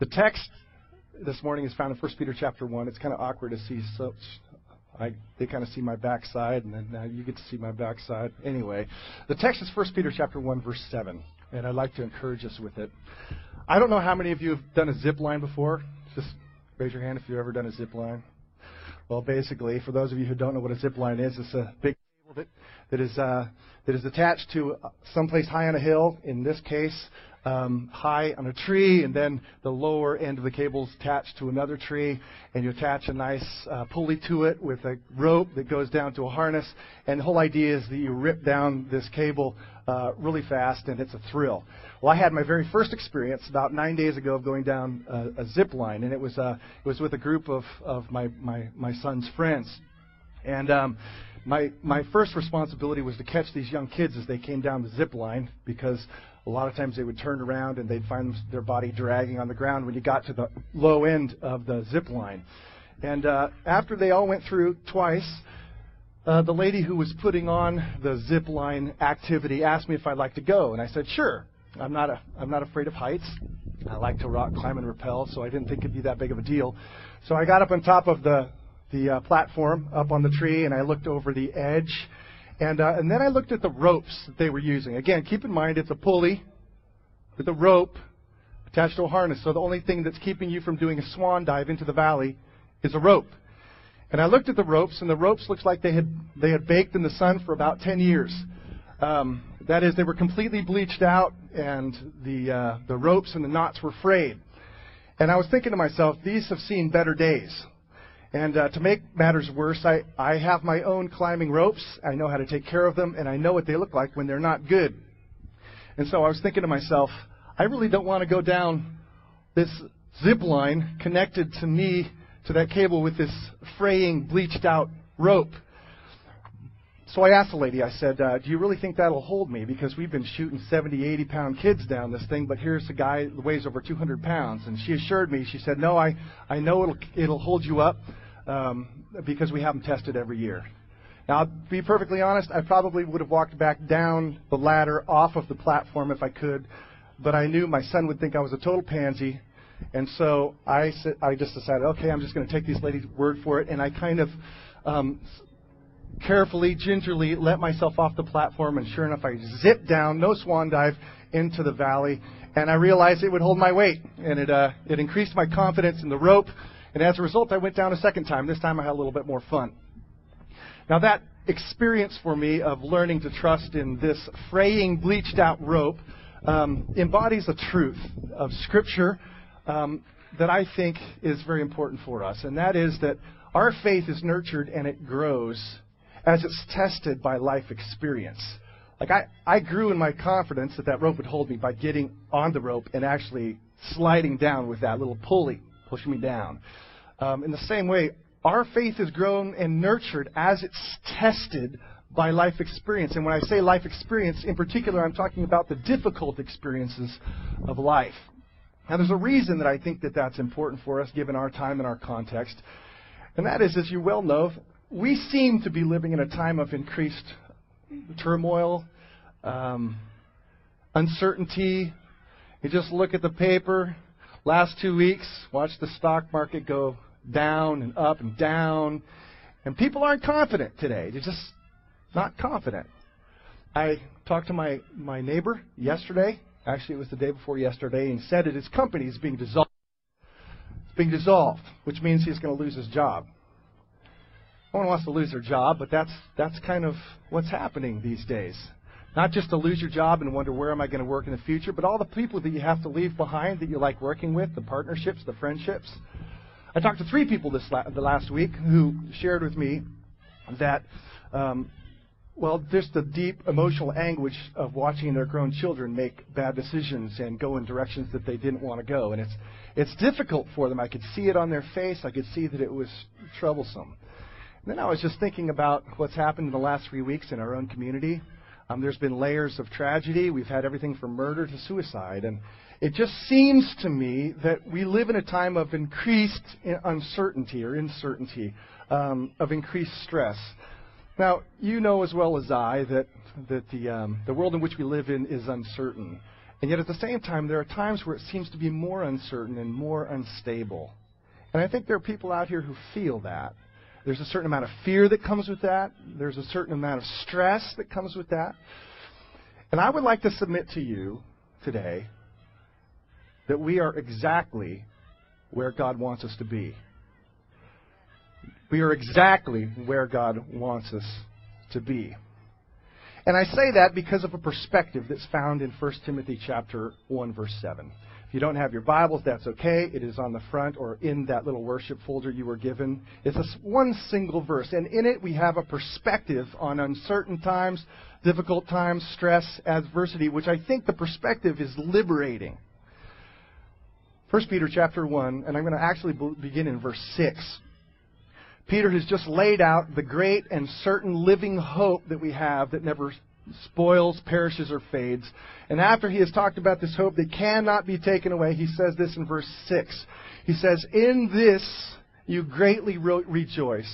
The text this morning is found in 1 Peter chapter 1. It's kind of awkward to see so I, they kind of see my backside, and then now you get to see my backside. Anyway, the text is 1 Peter chapter 1, verse 7, and I'd like to encourage us with it. I don't know how many of you have done a zip line before. Just raise your hand if you've ever done a zip line. Well, basically, for those of you who don't know what a zip line is, it's a big that, that is uh, that is attached to someplace high on a hill. In this case, um, high on a tree, and then the lower end of the cable is attached to another tree, and you attach a nice uh, pulley to it with a rope that goes down to a harness. And the whole idea is that you rip down this cable uh, really fast, and it's a thrill. Well, I had my very first experience about nine days ago of going down a, a zip line, and it was uh, it was with a group of of my my my son's friends, and. Um, my my first responsibility was to catch these young kids as they came down the zip line because a lot of times they would turn around and they'd find their body dragging on the ground when you got to the low end of the zip line. And uh, after they all went through twice, uh, the lady who was putting on the zip line activity asked me if I'd like to go, and I said sure. I'm not a, I'm not afraid of heights. I like to rock, climb, and rappel, so I didn't think it'd be that big of a deal. So I got up on top of the the uh, platform up on the tree, and I looked over the edge and, uh, and then I looked at the ropes that they were using. Again, keep in mind it's a pulley with a rope attached to a harness. So the only thing that's keeping you from doing a swan dive into the valley is a rope. And I looked at the ropes, and the ropes looked like they had they had baked in the sun for about 10 years. Um, that is, they were completely bleached out, and the uh, the ropes and the knots were frayed. And I was thinking to myself, these have seen better days. And uh, to make matters worse, I, I have my own climbing ropes. I know how to take care of them, and I know what they look like when they're not good. And so I was thinking to myself, I really don't want to go down this zip line connected to me to that cable with this fraying, bleached out rope. So I asked the lady, I said, uh, Do you really think that'll hold me? Because we've been shooting 70, 80 pound kids down this thing, but here's a guy that weighs over 200 pounds. And she assured me, she said, No, I, I know it'll, it'll hold you up um, because we have them tested every year. Now, be perfectly honest, I probably would have walked back down the ladder off of the platform if I could, but I knew my son would think I was a total pansy. And so I, I just decided, okay, I'm just going to take these ladies' word for it. And I kind of um, carefully, gingerly let myself off the platform, and sure enough, I zipped down, no swan dive, into the valley, and I realized it would hold my weight, and it uh, it increased my confidence in the rope, and as a result, I went down a second time. This time, I had a little bit more fun. Now that experience for me of learning to trust in this fraying, bleached out rope um, embodies a truth of Scripture um, that I think is very important for us, and that is that our faith is nurtured and it grows as it's tested by life experience. Like I, I grew in my confidence that that rope would hold me by getting on the rope and actually sliding down with that little pulley pushing me down. Um, in the same way, our faith is grown and nurtured as it's tested by life experience. And when I say life experience, in particular, I'm talking about the difficult experiences of life. Now, there's a reason that I think that that's important for us, given our time and our context. And that is, as you well know, we seem to be living in a time of increased turmoil, um, uncertainty. You just look at the paper. Last two weeks, watch the stock market go down and up and down. And people aren't confident today. They're just not confident. I talked to my, my neighbor yesterday. Actually, it was the day before yesterday, and said that his company is being dissolved. It's being dissolved, which means he's going to lose his job. No one wants to lose their job, but that's that's kind of what's happening these days. Not just to lose your job and wonder where am I going to work in the future, but all the people that you have to leave behind that you like working with, the partnerships, the friendships. I talked to three people this la- the last week who shared with me that, um, well, just the deep emotional anguish of watching their grown children make bad decisions and go in directions that they didn't want to go, and it's it's difficult for them. I could see it on their face. I could see that it was troublesome. Then I was just thinking about what's happened in the last three weeks in our own community. Um, there's been layers of tragedy. We've had everything from murder to suicide. And it just seems to me that we live in a time of increased uncertainty or uncertainty, um, of increased stress. Now, you know as well as I that, that the, um, the world in which we live in is uncertain. And yet at the same time, there are times where it seems to be more uncertain and more unstable. And I think there are people out here who feel that. There's a certain amount of fear that comes with that. There's a certain amount of stress that comes with that. And I would like to submit to you today that we are exactly where God wants us to be. We are exactly where God wants us to be. And I say that because of a perspective that's found in 1 Timothy chapter 1 verse 7. If you don't have your Bibles, that's okay. It is on the front or in that little worship folder you were given. It's a one single verse, and in it we have a perspective on uncertain times, difficult times, stress, adversity, which I think the perspective is liberating. 1 Peter chapter 1, and I'm going to actually begin in verse 6. Peter has just laid out the great and certain living hope that we have that never spoils, perishes, or fades. And after he has talked about this hope that cannot be taken away, he says this in verse 6. He says, In this you greatly rejoice,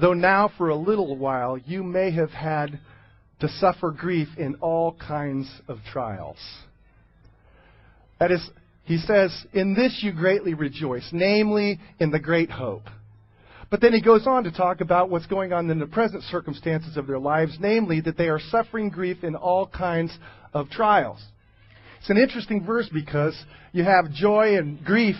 though now for a little while you may have had to suffer grief in all kinds of trials. That is, he says, In this you greatly rejoice, namely in the great hope. But then he goes on to talk about what's going on in the present circumstances of their lives, namely that they are suffering grief in all kinds of trials. It's an interesting verse because you have joy and grief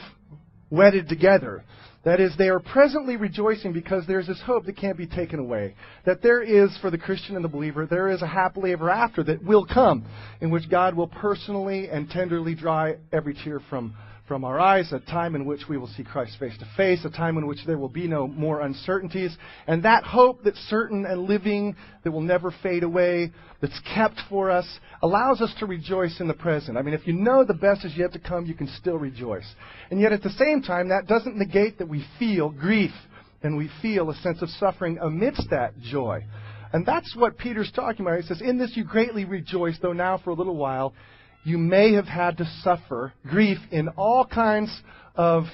wedded together. That is, they are presently rejoicing because there's this hope that can't be taken away. That there is, for the Christian and the believer, there is a happily ever after that will come, in which God will personally and tenderly dry every tear from from our eyes, a time in which we will see Christ face to face, a time in which there will be no more uncertainties. And that hope that's certain and living, that will never fade away, that's kept for us, allows us to rejoice in the present. I mean, if you know the best is yet to come, you can still rejoice. And yet at the same time, that doesn't negate that we feel grief and we feel a sense of suffering amidst that joy. And that's what Peter's talking about. He says, In this you greatly rejoice, though now for a little while you may have had to suffer grief in all kinds of,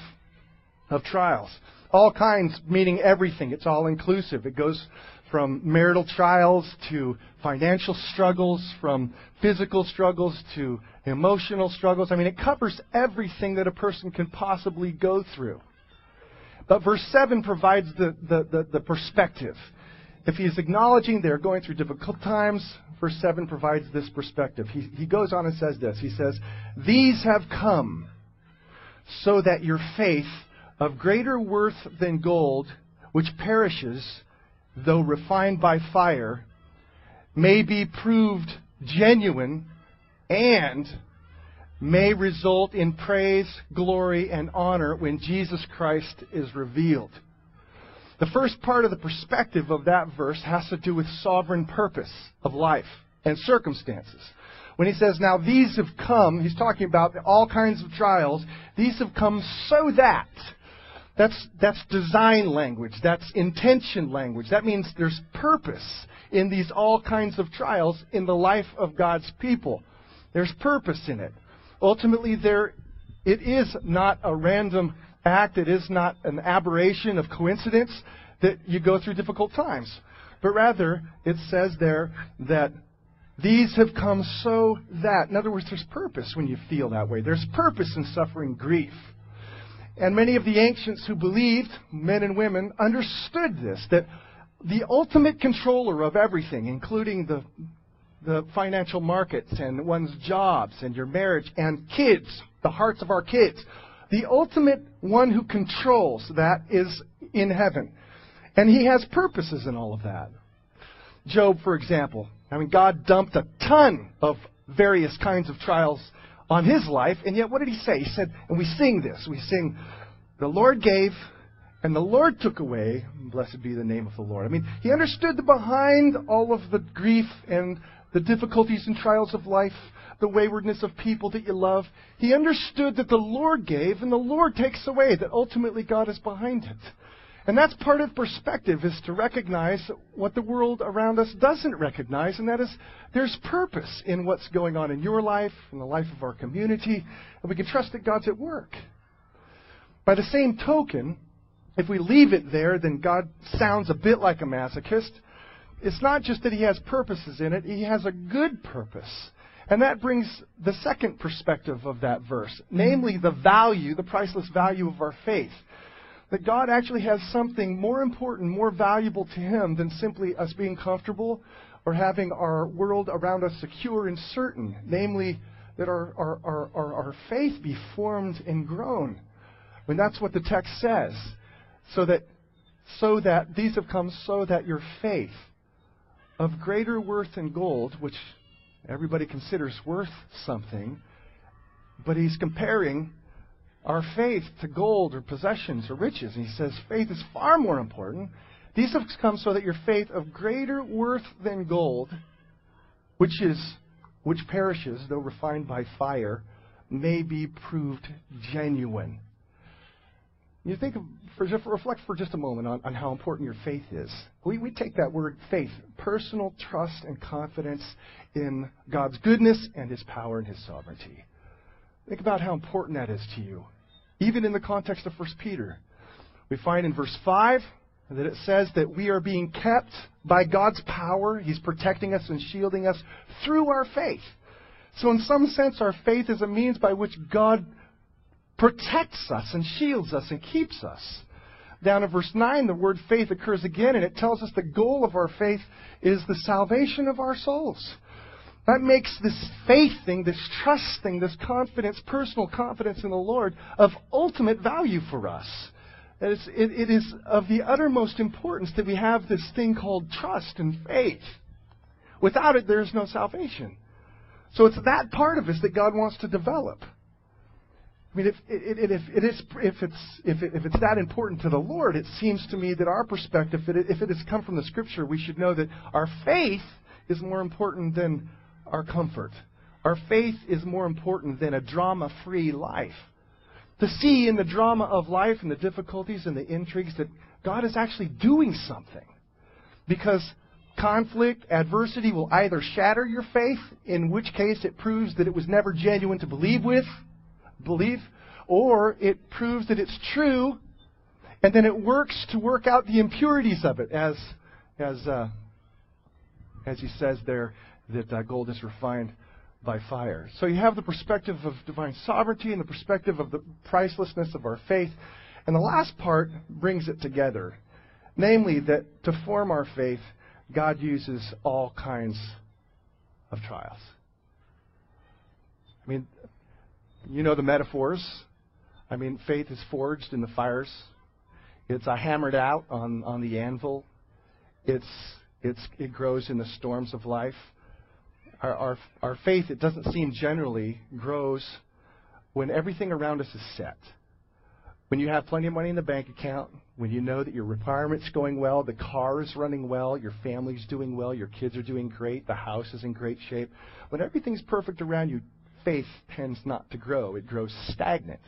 of trials. All kinds, meaning everything. It's all inclusive. It goes from marital trials to financial struggles, from physical struggles to emotional struggles. I mean, it covers everything that a person can possibly go through. But verse 7 provides the, the, the, the perspective. If he is acknowledging they're going through difficult times, verse 7 provides this perspective. He, he goes on and says this. He says, These have come so that your faith, of greater worth than gold, which perishes, though refined by fire, may be proved genuine and may result in praise, glory, and honor when Jesus Christ is revealed. The first part of the perspective of that verse has to do with sovereign purpose of life and circumstances. When he says, now these have come, he's talking about all kinds of trials. These have come so that. That's, that's design language. That's intention language. That means there's purpose in these all kinds of trials in the life of God's people. There's purpose in it. Ultimately, there, it is not a random act. It is not an aberration of coincidence that you go through difficult times. But rather, it says there that these have come so that. In other words, there's purpose when you feel that way. There's purpose in suffering grief. And many of the ancients who believed, men and women, understood this that the ultimate controller of everything, including the, the financial markets and one's jobs and your marriage and kids, the hearts of our kids, the ultimate one who controls that is in heaven. And he has purposes in all of that. Job, for example. I mean, God dumped a ton of various kinds of trials on his life, and yet what did he say? He said, and we sing this. We sing, The Lord gave, and the Lord took away. Blessed be the name of the Lord. I mean, he understood that behind all of the grief and the difficulties and trials of life, the waywardness of people that you love. He understood that the Lord gave and the Lord takes away, that ultimately God is behind it. And that's part of perspective, is to recognize what the world around us doesn't recognize, and that is there's purpose in what's going on in your life, in the life of our community, and we can trust that God's at work. By the same token, if we leave it there, then God sounds a bit like a masochist. It's not just that he has purposes in it, he has a good purpose. And that brings the second perspective of that verse, namely the value, the priceless value of our faith. That God actually has something more important, more valuable to Him than simply us being comfortable or having our world around us secure and certain, namely that our, our, our, our, faith be formed and grown. I mean, that's what the text says. So that, so that these have come so that your faith of greater worth than gold, which everybody considers worth something, but he's comparing our faith to gold or possessions or riches. And he says faith is far more important. These have come so that your faith of greater worth than gold, which is which perishes though refined by fire, may be proved genuine. You think of, for, reflect for just a moment on, on how important your faith is. We, we take that word faith, personal trust and confidence in God's goodness and His power and His sovereignty. Think about how important that is to you. Even in the context of 1 Peter. We find in verse 5 that it says that we are being kept by God's power. He's protecting us and shielding us through our faith. So, in some sense, our faith is a means by which God protects us and shields us and keeps us. Down in verse 9, the word faith occurs again, and it tells us the goal of our faith is the salvation of our souls. That makes this faith thing, this trust thing, this confidence, personal confidence in the Lord, of ultimate value for us. It, it is of the uttermost importance that we have this thing called trust and faith. Without it, there is no salvation. So it's that part of us that God wants to develop. I mean, if, if, it is, if, it's, if, it, if it's that important to the Lord, it seems to me that our perspective, if it has come from the Scripture, we should know that our faith is more important than our comfort. Our faith is more important than a drama free life. To see in the drama of life and the difficulties and the intrigues that God is actually doing something. Because conflict, adversity will either shatter your faith, in which case it proves that it was never genuine to believe with, believe, or it proves that it's true, and then it works to work out the impurities of it, as as uh, as he says there that uh, gold is refined by fire. So you have the perspective of divine sovereignty and the perspective of the pricelessness of our faith, and the last part brings it together, namely that to form our faith, God uses all kinds of trials. I mean, you know the metaphors. I mean, faith is forged in the fires. It's uh, hammered out on, on the anvil. It's, it's, it grows in the storms of life. Our, our, our faith, it doesn't seem generally, grows when everything around us is set. When you have plenty of money in the bank account, when you know that your retirement's going well, the car is running well, your family's doing well, your kids are doing great, the house is in great shape, when everything's perfect around you, faith tends not to grow. It grows stagnant.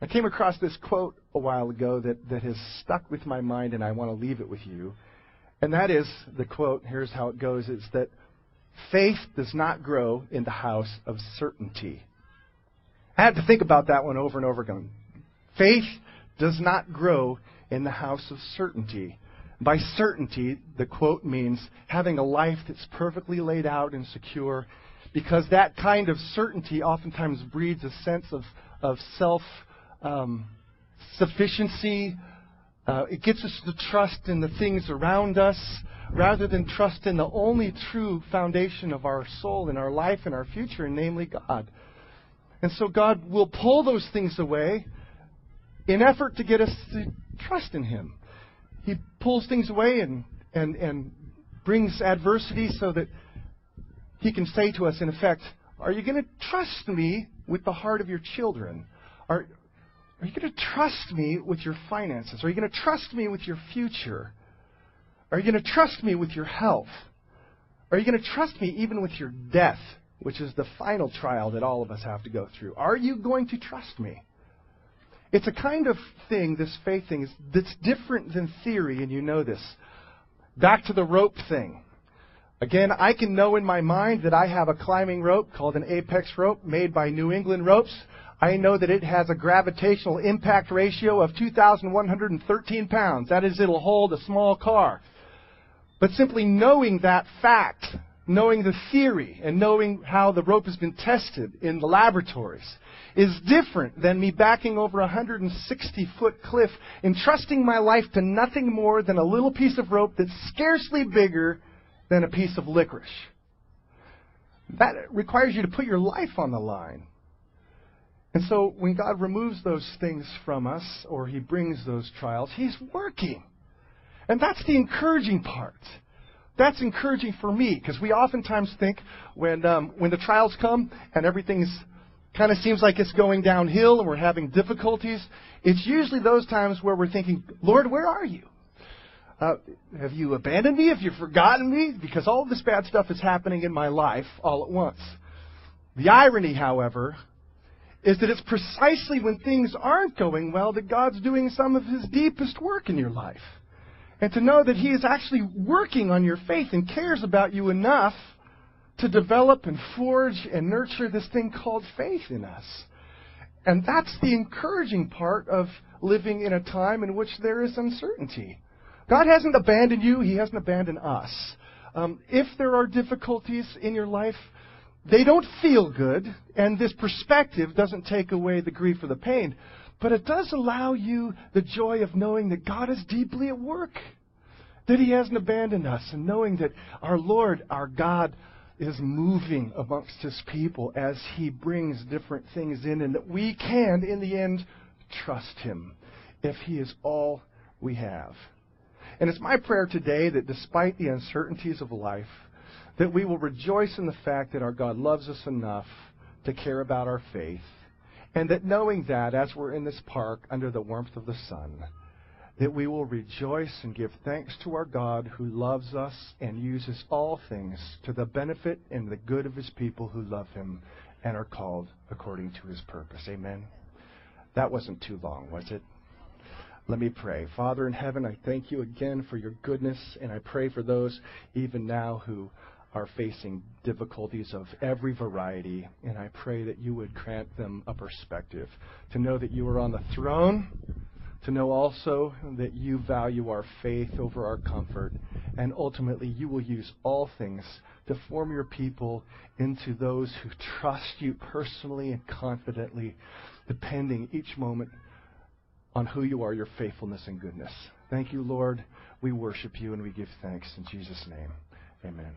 I came across this quote a while ago that, that has stuck with my mind, and I want to leave it with you. And that is the quote, here's how it goes it's that faith does not grow in the house of certainty. I had to think about that one over and over again. Faith does not grow in the house of certainty. By certainty, the quote means having a life that's perfectly laid out and secure because that kind of certainty oftentimes breeds a sense of, of self um, sufficiency. Uh, it gets us to trust in the things around us rather than trust in the only true foundation of our soul and our life and our future, namely God. And so God will pull those things away in effort to get us to trust in Him. He pulls things away and, and, and brings adversity so that he can say to us, in effect, Are you going to trust me with the heart of your children? Are, are you going to trust me with your finances? Are you going to trust me with your future? Are you going to trust me with your health? Are you going to trust me even with your death, which is the final trial that all of us have to go through? Are you going to trust me? It's a kind of thing, this faith thing, is, that's different than theory, and you know this. Back to the rope thing. Again, I can know in my mind that I have a climbing rope called an apex rope made by New England Ropes. I know that it has a gravitational impact ratio of 2,113 pounds. That is, it'll hold a small car. But simply knowing that fact knowing the theory and knowing how the rope has been tested in the laboratories is different than me backing over a 160 foot cliff, entrusting my life to nothing more than a little piece of rope that's scarcely bigger than a piece of licorice. That requires you to put your life on the line. And so when God removes those things from us, or He brings those trials, He's working. And that's the encouraging part. That's encouraging for me because we oftentimes think when um, when the trials come and everything's kind of seems like it's going downhill and we're having difficulties, it's usually those times where we're thinking, Lord, where are you? Uh, have you abandoned me? Have you forgotten me? Because all this bad stuff is happening in my life all at once. The irony, however, is that it's precisely when things aren't going well that God's doing some of His deepest work in your life and to know that He is actually working on your faith and cares about you enough to develop and forge and nurture this thing called faith in us. And that's the encouraging part of living in a time in which there is uncertainty. God hasn't abandoned you, He hasn't abandoned us. Um, if there are difficulties in your life, they don't feel good, and this perspective doesn't take away the grief or the pain. But it does allow you the joy of knowing that God is deeply at work, that He hasn't abandoned us, and knowing that our Lord, our God, is moving amongst His people as He brings different things in, and that we can, in the end, trust Him if He is all we have. And it's my prayer today that despite the uncertainties of life, that we will rejoice in the fact that our God loves us enough to care about our faith and that knowing that, as we're in this park under the warmth of the sun, that we will rejoice and give thanks to our God who loves us and uses all things to the benefit and the good of his people who love him and are called according to his purpose. Amen. That wasn't too long, was it? Let me pray. Father in heaven, I thank you again for your goodness, and I pray for those even now who are facing difficulties of every variety, and I pray that you would grant them a perspective to know that you are on the throne, to know also that you value our faith over our comfort, and ultimately you will use all things to form your people into those who trust you personally and confidently, depending each moment on who you are, your faithfulness and goodness. Thank you, Lord. We worship you and we give thanks in Jesus' name. Amen.